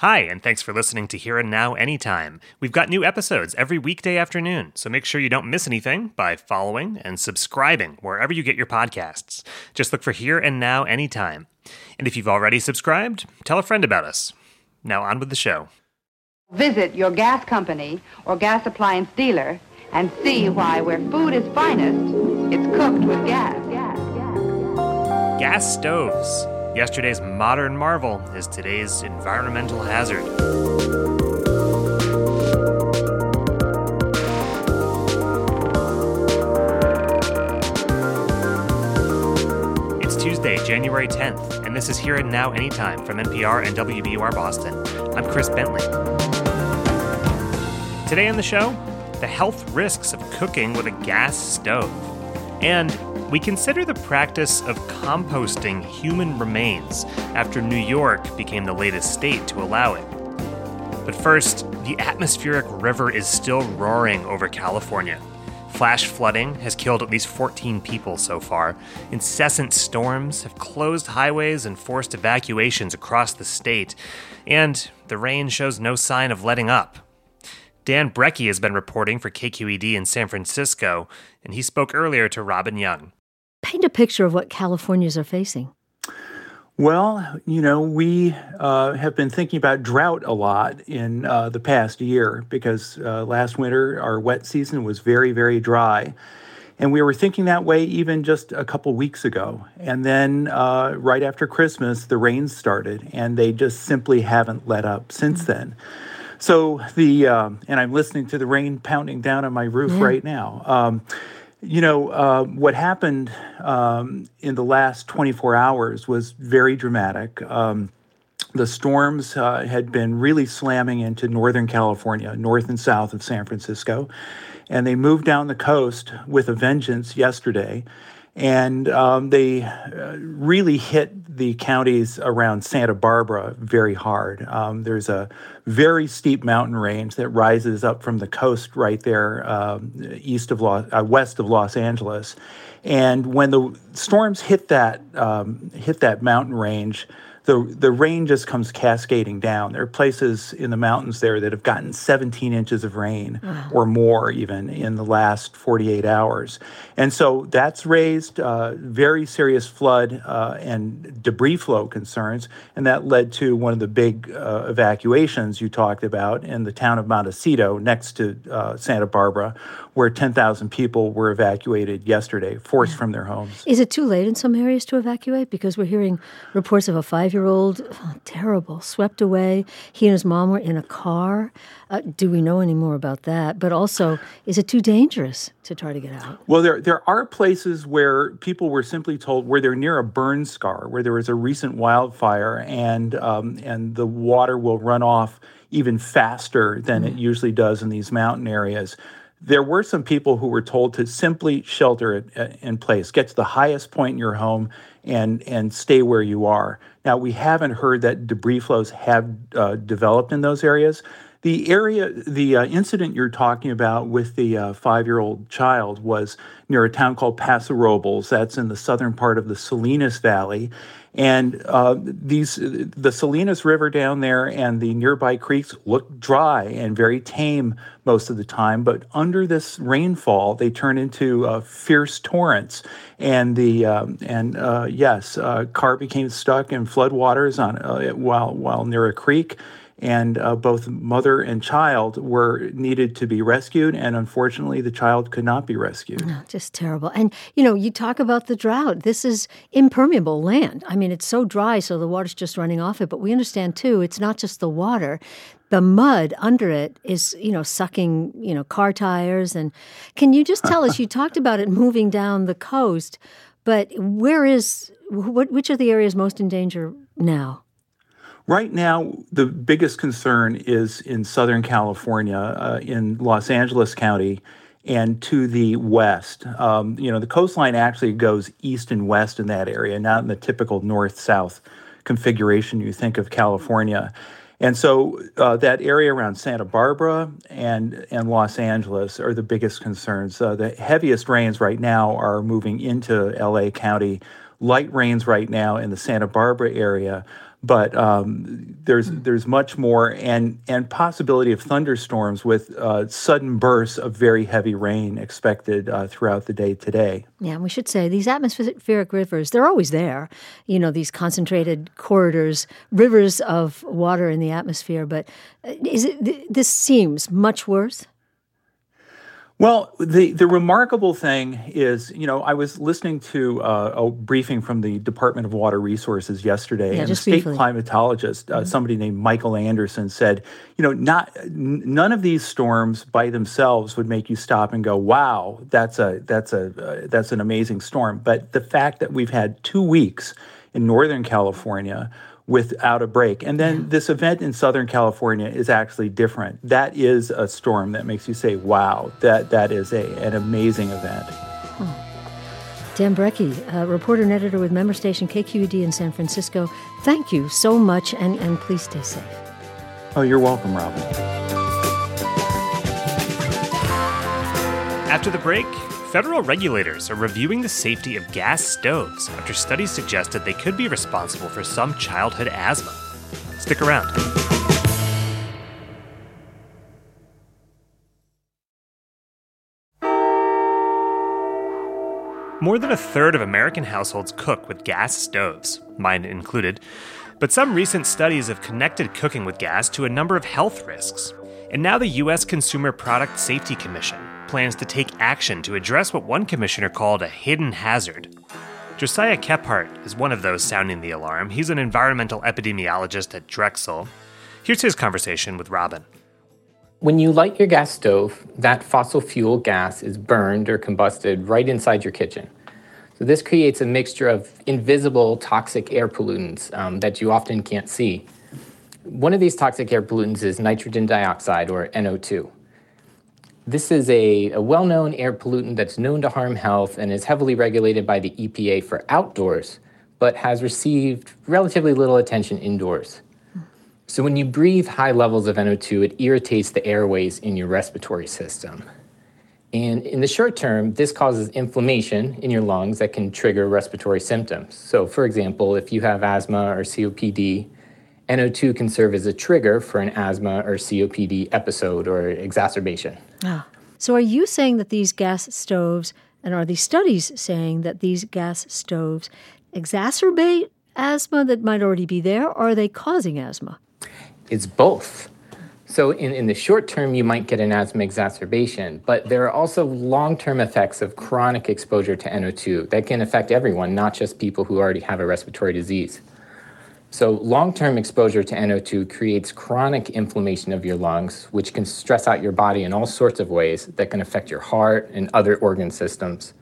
Hi, and thanks for listening to Here and Now Anytime. We've got new episodes every weekday afternoon, so make sure you don't miss anything by following and subscribing wherever you get your podcasts. Just look for Here and Now Anytime. And if you've already subscribed, tell a friend about us. Now on with the show. Visit your gas company or gas appliance dealer and see why where food is finest, it's cooked with gas. gas, gas. Gas stoves. Yesterday's modern marvel is today's environmental hazard. It's Tuesday, January 10th, and this is Here and Now Anytime from NPR and WBUR Boston. I'm Chris Bentley. Today on the show, the health risks of cooking with a gas stove. And we consider the practice of composting human remains after New York became the latest state to allow it. But first, the atmospheric river is still roaring over California. Flash flooding has killed at least 14 people so far. Incessant storms have closed highways and forced evacuations across the state. And the rain shows no sign of letting up. Dan Brekke has been reporting for KQED in San Francisco, and he spoke earlier to Robin Young. Paint a picture of what Californians are facing. Well, you know, we uh, have been thinking about drought a lot in uh, the past year because uh, last winter our wet season was very, very dry. And we were thinking that way even just a couple weeks ago. And then uh, right after Christmas, the rains started, and they just simply haven't let up since then. So the um, and I'm listening to the rain pounding down on my roof Yeah. right now. Um, you know uh, what happened um, in the last 24 hours was very dramatic. Um, the storms uh, had been really slamming into Northern California, north and south of San Francisco, and they moved down the coast with a vengeance yesterday. And um, they uh, really hit the counties around Santa Barbara very hard. Um, there's a very steep mountain range that rises up from the coast right there, um, east of Los, uh, west of Los Angeles. And when the storms hit that um, hit that mountain range, the the rain just comes cascading down. There are places in the mountains there that have gotten 17 inches of rain or more even in the last 48 hours, and so that's raised uh, very serious flood uh, and debris flow concerns, and that led to one of the big uh, evacuations you talked about in the town of Montecito next to uh, Santa Barbara, where 10,000 people were evacuated yesterday, forced from their homes. Is it too late in some areas to evacuate? Because we're hearing reports of a five year old, terrible, swept away. He and his mom were in a car. Uh, do we know any more about that? But also, is it too dangerous to try to get out? Well, there there are places where people were simply told where they're near a burn scar, where there was a recent wildfire, and um, and the water will run off even faster than it usually does in these mountain areas. There were some people who were told to simply shelter uh, in place, get to the highest point in your home, and and stay where you are. Now we haven't heard that debris flows have uh, developed in those areas. The area, the uh, incident you're talking about with the uh, five-year-old child was near a town called Paso Robles. That's in the southern part of the Salinas Valley, and uh, these, the Salinas River down there and the nearby creeks look dry and very tame most of the time. But under this rainfall, they turn into uh, fierce torrents, and the um, and uh, yes, uh, car became stuck in floodwaters on while while near a creek and uh, both mother and child were needed to be rescued and unfortunately the child could not be rescued No, just terrible. And, you know, you talk about the drought. This is impermeable land. I mean, it's so dry, so the water's just running off it. But we understand, too, it's not just the water. The mud under it is, you know, sucking, you know, car tires. And can you just tell us, you talked about it moving down the coast, but where is, what, which are the areas most in danger now? Right now, the biggest concern is in Southern California, uh, in Los Angeles County, and to the west. Um, you know, the coastline actually goes east and west in that area, not in the typical north south configuration you think of California. And so uh, that area around Santa Barbara and, and Los Angeles are the biggest concerns. Uh, the heaviest rains right now are moving into LA County. Light rains right now in the Santa Barbara area, but um, there's there's much more and and possibility of thunderstorms with uh, sudden bursts of very heavy rain expected uh, throughout the day today. Yeah, and we should say these atmospheric rivers they're always there. You know these concentrated corridors, rivers of water in the atmosphere. But uh, is it this seems much worse? Well, the, the remarkable thing is, you know, I was listening to uh, a briefing from the Department of Water Resources yesterday, yeah, and the state briefly. climatologist, uh, mm-hmm. somebody named Michael Anderson, said, you know, not n- none of these storms by themselves would make you stop and go, "Wow, that's a that's a uh, that's an amazing storm." But the fact that we've had two weeks in Northern California without a break. And then this event in Southern California is actually different. That is a storm that makes you say, wow, that, that is a, an amazing event. Hmm. Dan Brekke, uh, reporter and editor with member station KQED in San Francisco, thank you so much and, and please stay safe. Oh, you're welcome, Robin. After the break, Federal regulators are reviewing the safety of gas stoves after studies suggested they could be responsible for some childhood asthma. Stick around. More than a third of American households cook with gas stoves, mine included. But some recent studies have connected cooking with gas to a number of health risks. And now the U.S. Consumer Product Safety Commission plans to take action to address what one commissioner called a hidden hazard. Josiah Kephart is one of those sounding the alarm. He's an environmental epidemiologist at Drexel. Here's his conversation with Robin. When you light your gas stove, that fossil fuel gas is burned or combusted right inside your kitchen. So, this creates a mixture of invisible toxic air pollutants um, that you often can't see. One of these toxic air pollutants is nitrogen dioxide, or NO2. This is a, a well known air pollutant that's known to harm health and is heavily regulated by the EPA for outdoors, but has received relatively little attention indoors. So, when you breathe high levels of NO2, it irritates the airways in your respiratory system. And in the short term, this causes inflammation in your lungs that can trigger respiratory symptoms. So, for example, if you have asthma or COPD, NO2 can serve as a trigger for an asthma or COPD episode or exacerbation. Ah. So, are you saying that these gas stoves, and are these studies saying that these gas stoves exacerbate asthma that might already be there, or are they causing asthma? It's both. So, in, in the short term, you might get an asthma exacerbation, but there are also long term effects of chronic exposure to NO2 that can affect everyone, not just people who already have a respiratory disease. So, long term exposure to NO2 creates chronic inflammation of your lungs, which can stress out your body in all sorts of ways that can affect your heart and other organ systems.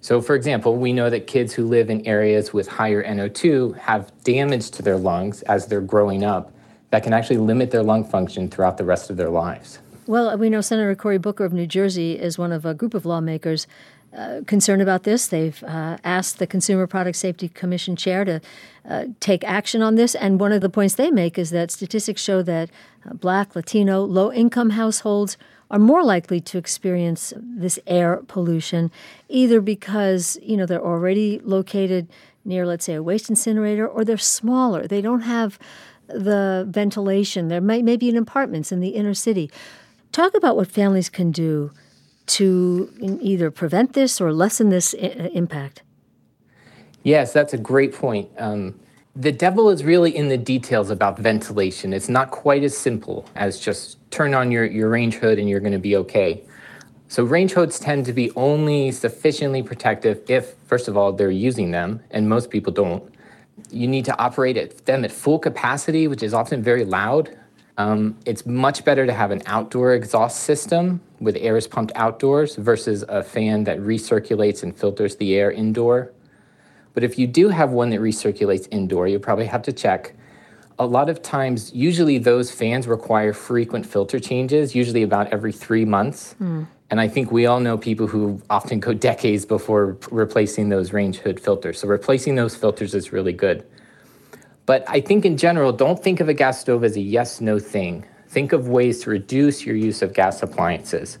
So, for example, we know that kids who live in areas with higher NO2 have damage to their lungs as they're growing up that can actually limit their lung function throughout the rest of their lives. Well, we know Senator Cory Booker of New Jersey is one of a group of lawmakers uh, concerned about this. They've uh, asked the Consumer Product Safety Commission chair to uh, take action on this. And one of the points they make is that statistics show that uh, Black, Latino, low income households are more likely to experience this air pollution, either because you know they're already located near, let's say, a waste incinerator, or they're smaller. They don't have the ventilation. There may, may be in apartments in the inner city. Talk about what families can do to either prevent this or lessen this I- impact? Yes, that's a great point. Um, the devil is really in the details about ventilation. It's not quite as simple as just turn on your, your range hood and you're going to be okay. So, range hoods tend to be only sufficiently protective if, first of all, they're using them, and most people don't. You need to operate at them at full capacity, which is often very loud. Um, it's much better to have an outdoor exhaust system with air is pumped outdoors versus a fan that recirculates and filters the air indoor. But if you do have one that recirculates indoor, you probably have to check. A lot of times, usually those fans require frequent filter changes, usually about every three months. Mm. And I think we all know people who often go decades before replacing those range hood filters. So replacing those filters is really good. But I think in general, don't think of a gas stove as a yes no thing. Think of ways to reduce your use of gas appliances.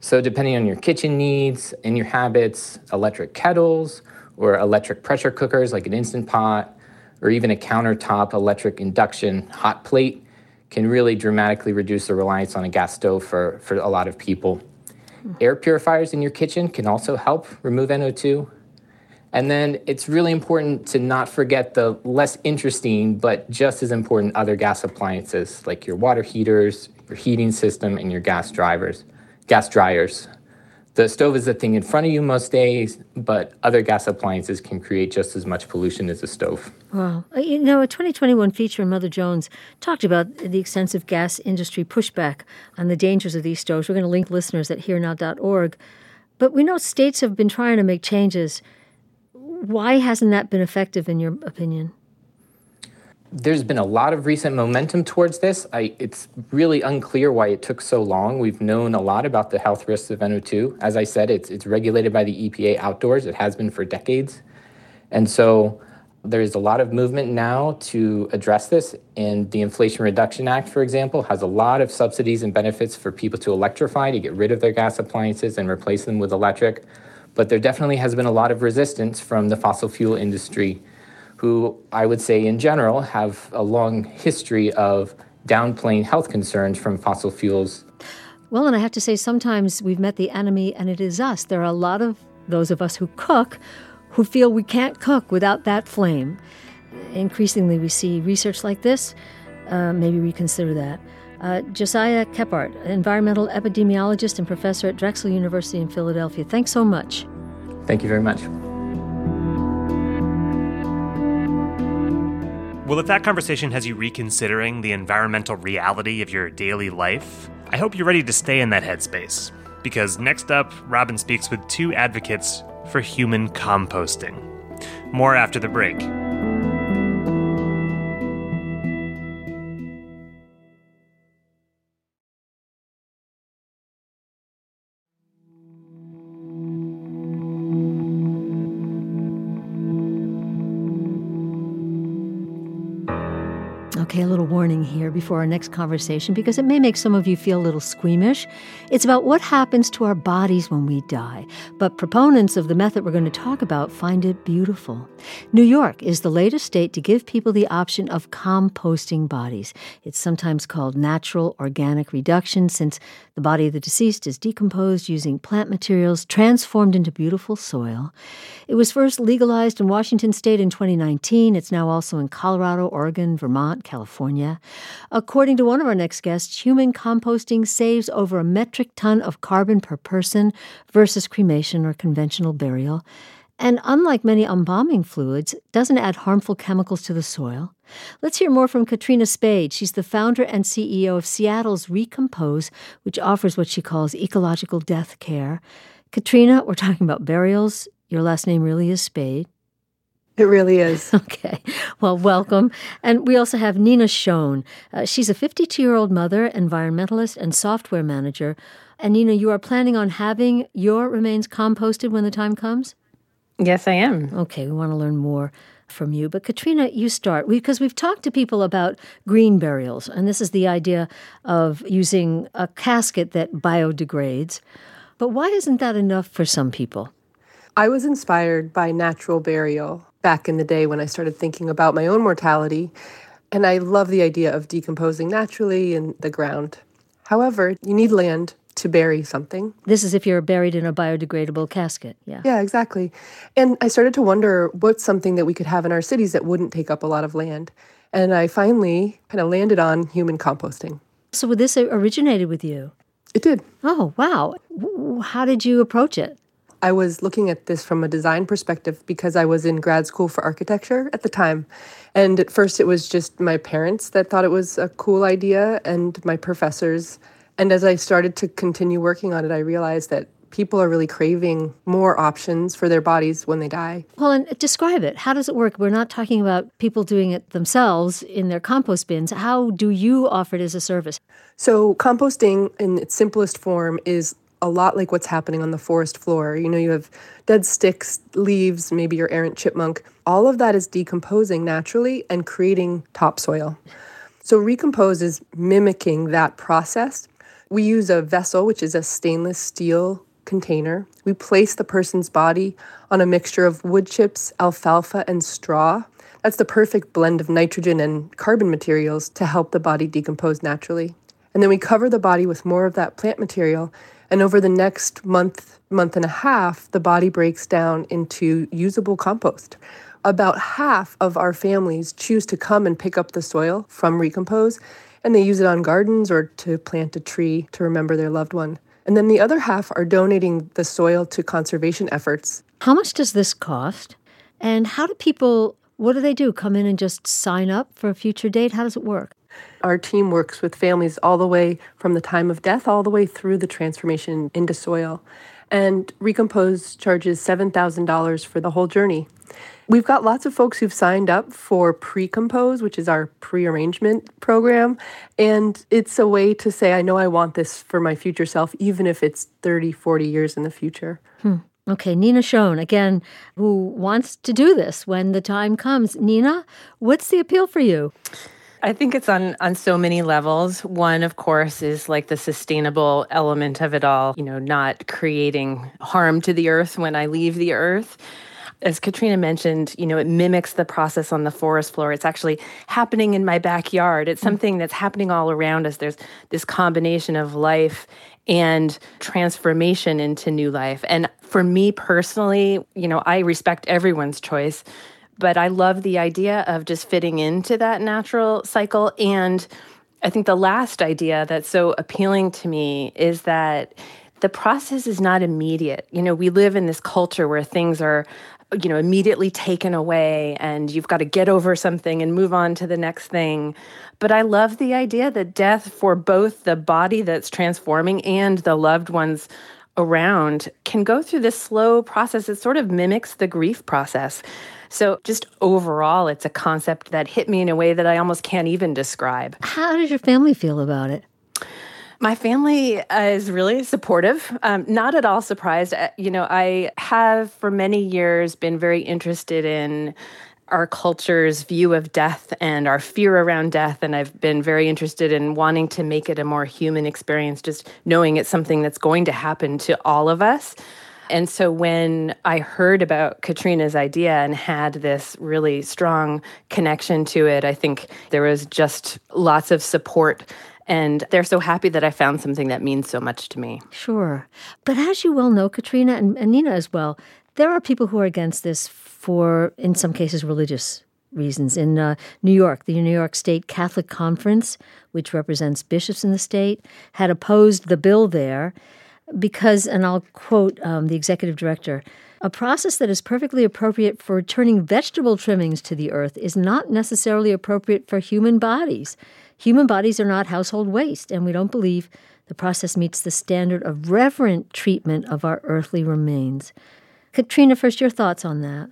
So, depending on your kitchen needs and your habits, electric kettles or electric pressure cookers like an Instant Pot, or even a countertop electric induction hot plate can really dramatically reduce the reliance on a gas stove for, for a lot of people. Hmm. Air purifiers in your kitchen can also help remove NO2. And then it's really important to not forget the less interesting but just as important other gas appliances like your water heaters, your heating system, and your gas drivers, gas dryers. The stove is the thing in front of you most days, but other gas appliances can create just as much pollution as a stove. Wow. Uh, you know, a 2021 feature in Mother Jones talked about the extensive gas industry pushback on the dangers of these stoves. We're going to link listeners at hearnow.org. But we know states have been trying to make changes. Why hasn't that been effective, in your opinion? there's been a lot of recent momentum towards this. I, it's really unclear why it took so long. We've known a lot about the health risks of NO2. As I said, it's, it's regulated by the EPA outdoors. It has been for decades. And so there's a lot of movement now to address this. And the Inflation Reduction Act, for example, has a lot of subsidies and benefits for people to electrify, to get rid of their gas appliances and replace them with electric. But there definitely has been a lot of resistance from the fossil fuel industry who I would say in general have a long history of downplaying health concerns from fossil fuels. Well, and I have to say, sometimes we've met the enemy and it is us. There are a lot of those of us who cook who feel we can't cook without that flame. Increasingly, we see research like this. Uh, maybe reconsider that. Uh, Josiah Kephart, environmental epidemiologist and professor at Drexel University in Philadelphia. Thanks so much. Thank you very much. Well, if that conversation has you reconsidering the environmental reality of your daily life, I hope you're ready to stay in that headspace. Because next up, Robin speaks with two advocates for human composting. More after the break. Okay, a little warning here before our next conversation because it may make some of you feel a little squeamish. It's about what happens to our bodies when we die, but proponents of the method we're going to talk about find it beautiful. New York is the latest state to give people the option of composting bodies. It's sometimes called natural organic reduction since the body of the deceased is decomposed using plant materials transformed into beautiful soil. It was first legalized in Washington state in 2019. It's now also in Colorado, Oregon, Vermont, California, California. According to one of our next guests, human composting saves over a metric ton of carbon per person versus cremation or conventional burial. And unlike many embalming fluids, doesn't add harmful chemicals to the soil. Let's hear more from Katrina Spade. She's the founder and CEO of Seattle's Recompose, which offers what she calls ecological death care. Katrina, we're talking about burials. Your last name really is Spade. It really is. Okay. Well, welcome. And we also have Nina Schoen. Uh, she's a 52 year old mother, environmentalist, and software manager. And Nina, you are planning on having your remains composted when the time comes? Yes, I am. Okay, we want to learn more from you. But Katrina, you start because we've talked to people about green burials, and this is the idea of using a casket that biodegrades. But why isn't that enough for some people? I was inspired by natural burial back in the day when I started thinking about my own mortality. And I love the idea of decomposing naturally in the ground. However, you need land to bury something. This is if you're buried in a biodegradable casket. Yeah. Yeah, exactly. And I started to wonder what's something that we could have in our cities that wouldn't take up a lot of land. And I finally kind of landed on human composting. So would this originated with you? It did. Oh, wow. How did you approach it? I was looking at this from a design perspective because I was in grad school for architecture at the time. And at first, it was just my parents that thought it was a cool idea and my professors. And as I started to continue working on it, I realized that people are really craving more options for their bodies when they die. Well, and describe it. How does it work? We're not talking about people doing it themselves in their compost bins. How do you offer it as a service? So, composting in its simplest form is a lot like what's happening on the forest floor. You know, you have dead sticks, leaves, maybe your errant chipmunk. All of that is decomposing naturally and creating topsoil. So, Recompose is mimicking that process. We use a vessel, which is a stainless steel container. We place the person's body on a mixture of wood chips, alfalfa, and straw. That's the perfect blend of nitrogen and carbon materials to help the body decompose naturally. And then we cover the body with more of that plant material. And over the next month, month and a half, the body breaks down into usable compost. About half of our families choose to come and pick up the soil from Recompose, and they use it on gardens or to plant a tree to remember their loved one. And then the other half are donating the soil to conservation efforts. How much does this cost? And how do people, what do they do? Come in and just sign up for a future date? How does it work? Our team works with families all the way from the time of death all the way through the transformation into soil. And Recompose charges $7,000 for the whole journey. We've got lots of folks who've signed up for Pre-Compose, which is our pre-arrangement program. And it's a way to say, I know I want this for my future self, even if it's 30, 40 years in the future. Hmm. Okay, Nina Schoen, again, who wants to do this when the time comes. Nina, what's the appeal for you? I think it's on on so many levels. One, of course, is like the sustainable element of it all, you know, not creating harm to the earth when I leave the earth as Katrina mentioned, you know, it mimics the process on the forest floor. It's actually happening in my backyard. It's mm. something that's happening all around us. There's this combination of life and transformation into new life. And for me personally, you know, I respect everyone's choice, but I love the idea of just fitting into that natural cycle. And I think the last idea that's so appealing to me is that the process is not immediate. You know, we live in this culture where things are you know immediately taken away and you've got to get over something and move on to the next thing but i love the idea that death for both the body that's transforming and the loved ones around can go through this slow process it sort of mimics the grief process so just overall it's a concept that hit me in a way that i almost can't even describe how does your family feel about it my family uh, is really supportive. Um, not at all surprised. Uh, you know, I have for many years been very interested in our culture's view of death and our fear around death. And I've been very interested in wanting to make it a more human experience, just knowing it's something that's going to happen to all of us. And so when I heard about Katrina's idea and had this really strong connection to it, I think there was just lots of support and they're so happy that I found something that means so much to me. Sure. But as you well know, Katrina and, and Nina as well, there are people who are against this for, in some cases, religious reasons. In uh, New York, the New York State Catholic Conference, which represents bishops in the state, had opposed the bill there because, and I'll quote um, the executive director, a process that is perfectly appropriate for returning vegetable trimmings to the earth is not necessarily appropriate for human bodies. Human bodies are not household waste, and we don't believe the process meets the standard of reverent treatment of our earthly remains. Katrina, first, your thoughts on that.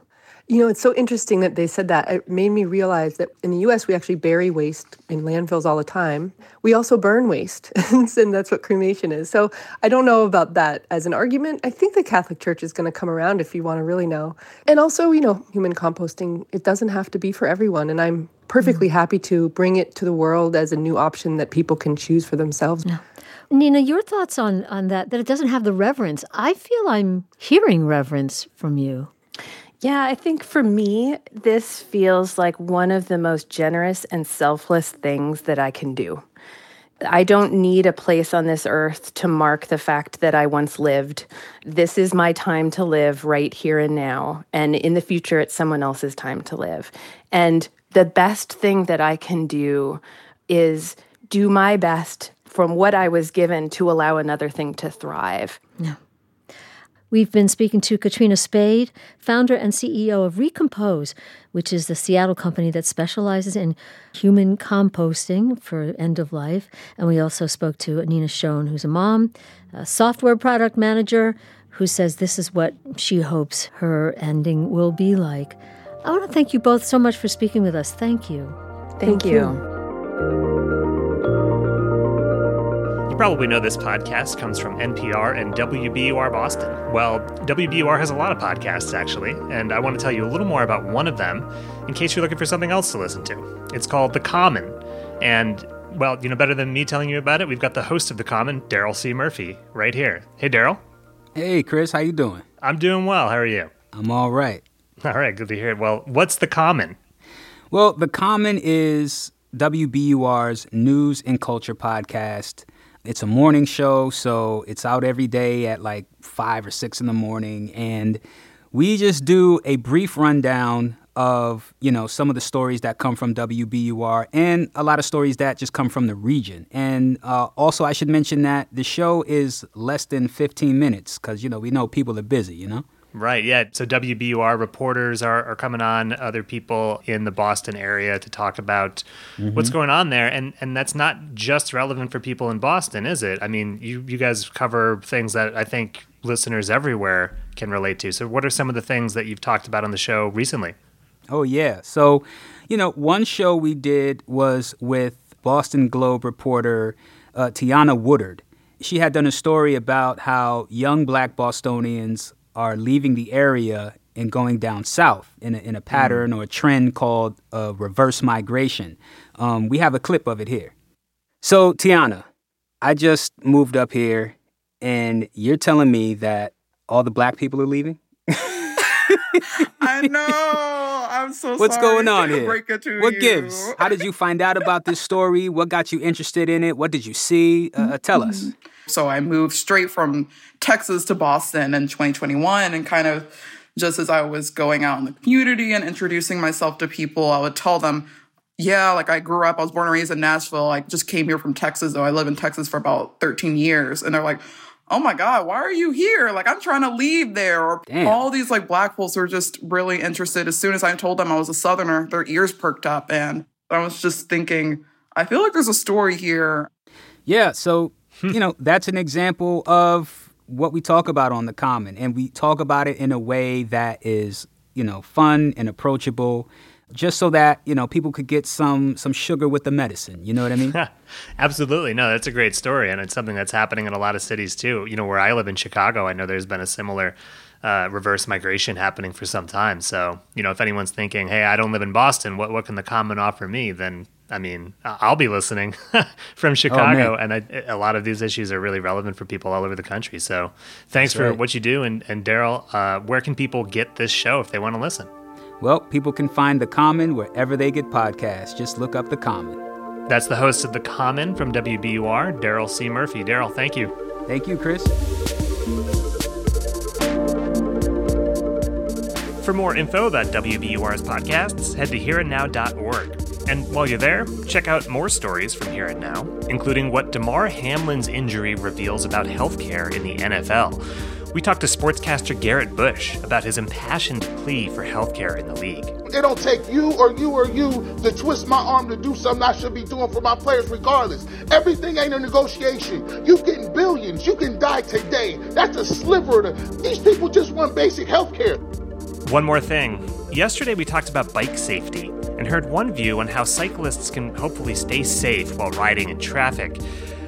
You know, it's so interesting that they said that. It made me realize that in the US, we actually bury waste in landfills all the time. We also burn waste, and that's what cremation is. So I don't know about that as an argument. I think the Catholic Church is going to come around if you want to really know. And also, you know, human composting, it doesn't have to be for everyone. And I'm perfectly mm-hmm. happy to bring it to the world as a new option that people can choose for themselves. Yeah. Nina, your thoughts on, on that, that it doesn't have the reverence. I feel I'm hearing reverence from you. Yeah, I think for me, this feels like one of the most generous and selfless things that I can do. I don't need a place on this earth to mark the fact that I once lived. This is my time to live right here and now. And in the future, it's someone else's time to live. And the best thing that I can do is do my best from what I was given to allow another thing to thrive. Yeah. We've been speaking to Katrina Spade, founder and CEO of Recompose, which is the Seattle company that specializes in human composting for end of life. And we also spoke to Nina Schoen, who's a mom, a software product manager, who says this is what she hopes her ending will be like. I want to thank you both so much for speaking with us. Thank you. Thank, thank you. you. You probably know this podcast comes from NPR and WBUR Boston. Well, WBUR has a lot of podcasts, actually, and I want to tell you a little more about one of them in case you're looking for something else to listen to. It's called The Common. And, well, you know better than me telling you about it, we've got the host of The Common, Darryl C. Murphy, right here. Hey, Darryl. Hey, Chris, how you doing? I'm doing well. How are you? I'm all right. All right, good to hear. Well, what's The Common? Well, The Common is WBUR's news and culture podcast. It's a morning show, so it's out every day at like five or six in the morning. And we just do a brief rundown of you know some of the stories that come from WBUR and a lot of stories that just come from the region. And uh, also, I should mention that the show is less than 15 minutes because you know we know people are busy. You know. Right, yeah. So WBUR reporters are, are coming on, other people in the Boston area to talk about mm-hmm. what's going on there. And and that's not just relevant for people in Boston, is it? I mean, you, you guys cover things that I think listeners everywhere can relate to. So what are some of the things that you've talked about on the show recently? Oh, yeah. So, you know, one show we did was with Boston Globe reporter uh, Tiana Woodard. She had done a story about how young black Bostonians are leaving the area and going down south in a, in a pattern mm. or a trend called uh, reverse migration. Um, we have a clip of it here. So, Tiana, I just moved up here, and you're telling me that all the black people are leaving? I know. I'm so What's sorry. going on here? what you. gives? How did you find out about this story? What got you interested in it? What did you see? Uh, tell us. So I moved straight from Texas to Boston in 2021 and kind of just as I was going out in the community and introducing myself to people, I would tell them, yeah, like I grew up, I was born and raised in Nashville. I just came here from Texas, though I live in Texas for about 13 years. And they're like, oh my God, why are you here? Like, I'm trying to leave there. Or Damn. all these like black folks are just really interested. As soon as I told them I was a Southerner, their ears perked up. And I was just thinking, I feel like there's a story here. Yeah. So hmm. you know, that's an example of what we talk about on the common. And we talk about it in a way that is, you know, fun and approachable just so that you know people could get some some sugar with the medicine you know what i mean absolutely no that's a great story and it's something that's happening in a lot of cities too you know where i live in chicago i know there's been a similar uh, reverse migration happening for some time so you know if anyone's thinking hey i don't live in boston what, what can the common offer me then I mean, I'll be listening from oh, Chicago, oh, and I, a lot of these issues are really relevant for people all over the country. So, thanks That's for right. what you do, and, and Darryl, uh, where can people get this show if they want to listen? Well, people can find The Common wherever they get podcasts. Just look up The Common. That's the host of The Common from WBUR, Darryl C. Murphy. Darryl, thank you. Thank you, Chris. For more info about WBUR's podcasts, head to hereandnow.org. And while you're there, check out more stories from Here and Now, including what Damar Hamlin's injury reveals about healthcare in the NFL. We talked to sportscaster Garrett Bush about his impassioned plea for healthcare in the league. It don't take you or you or you to twist my arm to do something I should be doing for my players regardless. Everything ain't a negotiation. You getting billions. You can die today. That's a sliver of these people just want basic healthcare. One more thing. Yesterday we talked about bike safety and heard one view on how cyclists can hopefully stay safe while riding in traffic.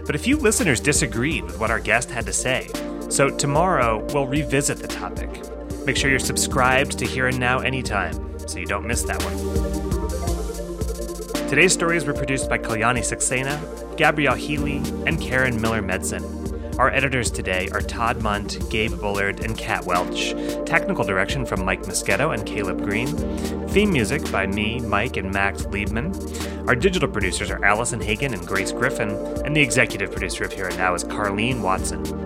But a few listeners disagreed with what our guest had to say. So tomorrow, we'll revisit the topic. Make sure you're subscribed to Here and Now anytime so you don't miss that one. Today's stories were produced by Kalyani Saxena, Gabrielle Healy, and Karyn Miller Medzon. Our editors today are Todd Mundt, Gabe Bullard, and Kat Welch. Technical direction from Mike Moschetto and Caleb Green. Theme music by me, Mike, and Max Liebman. Our digital producers are Allison Hagen and Grace Griffin, and the executive producer of Here and Now is Carlene Watson.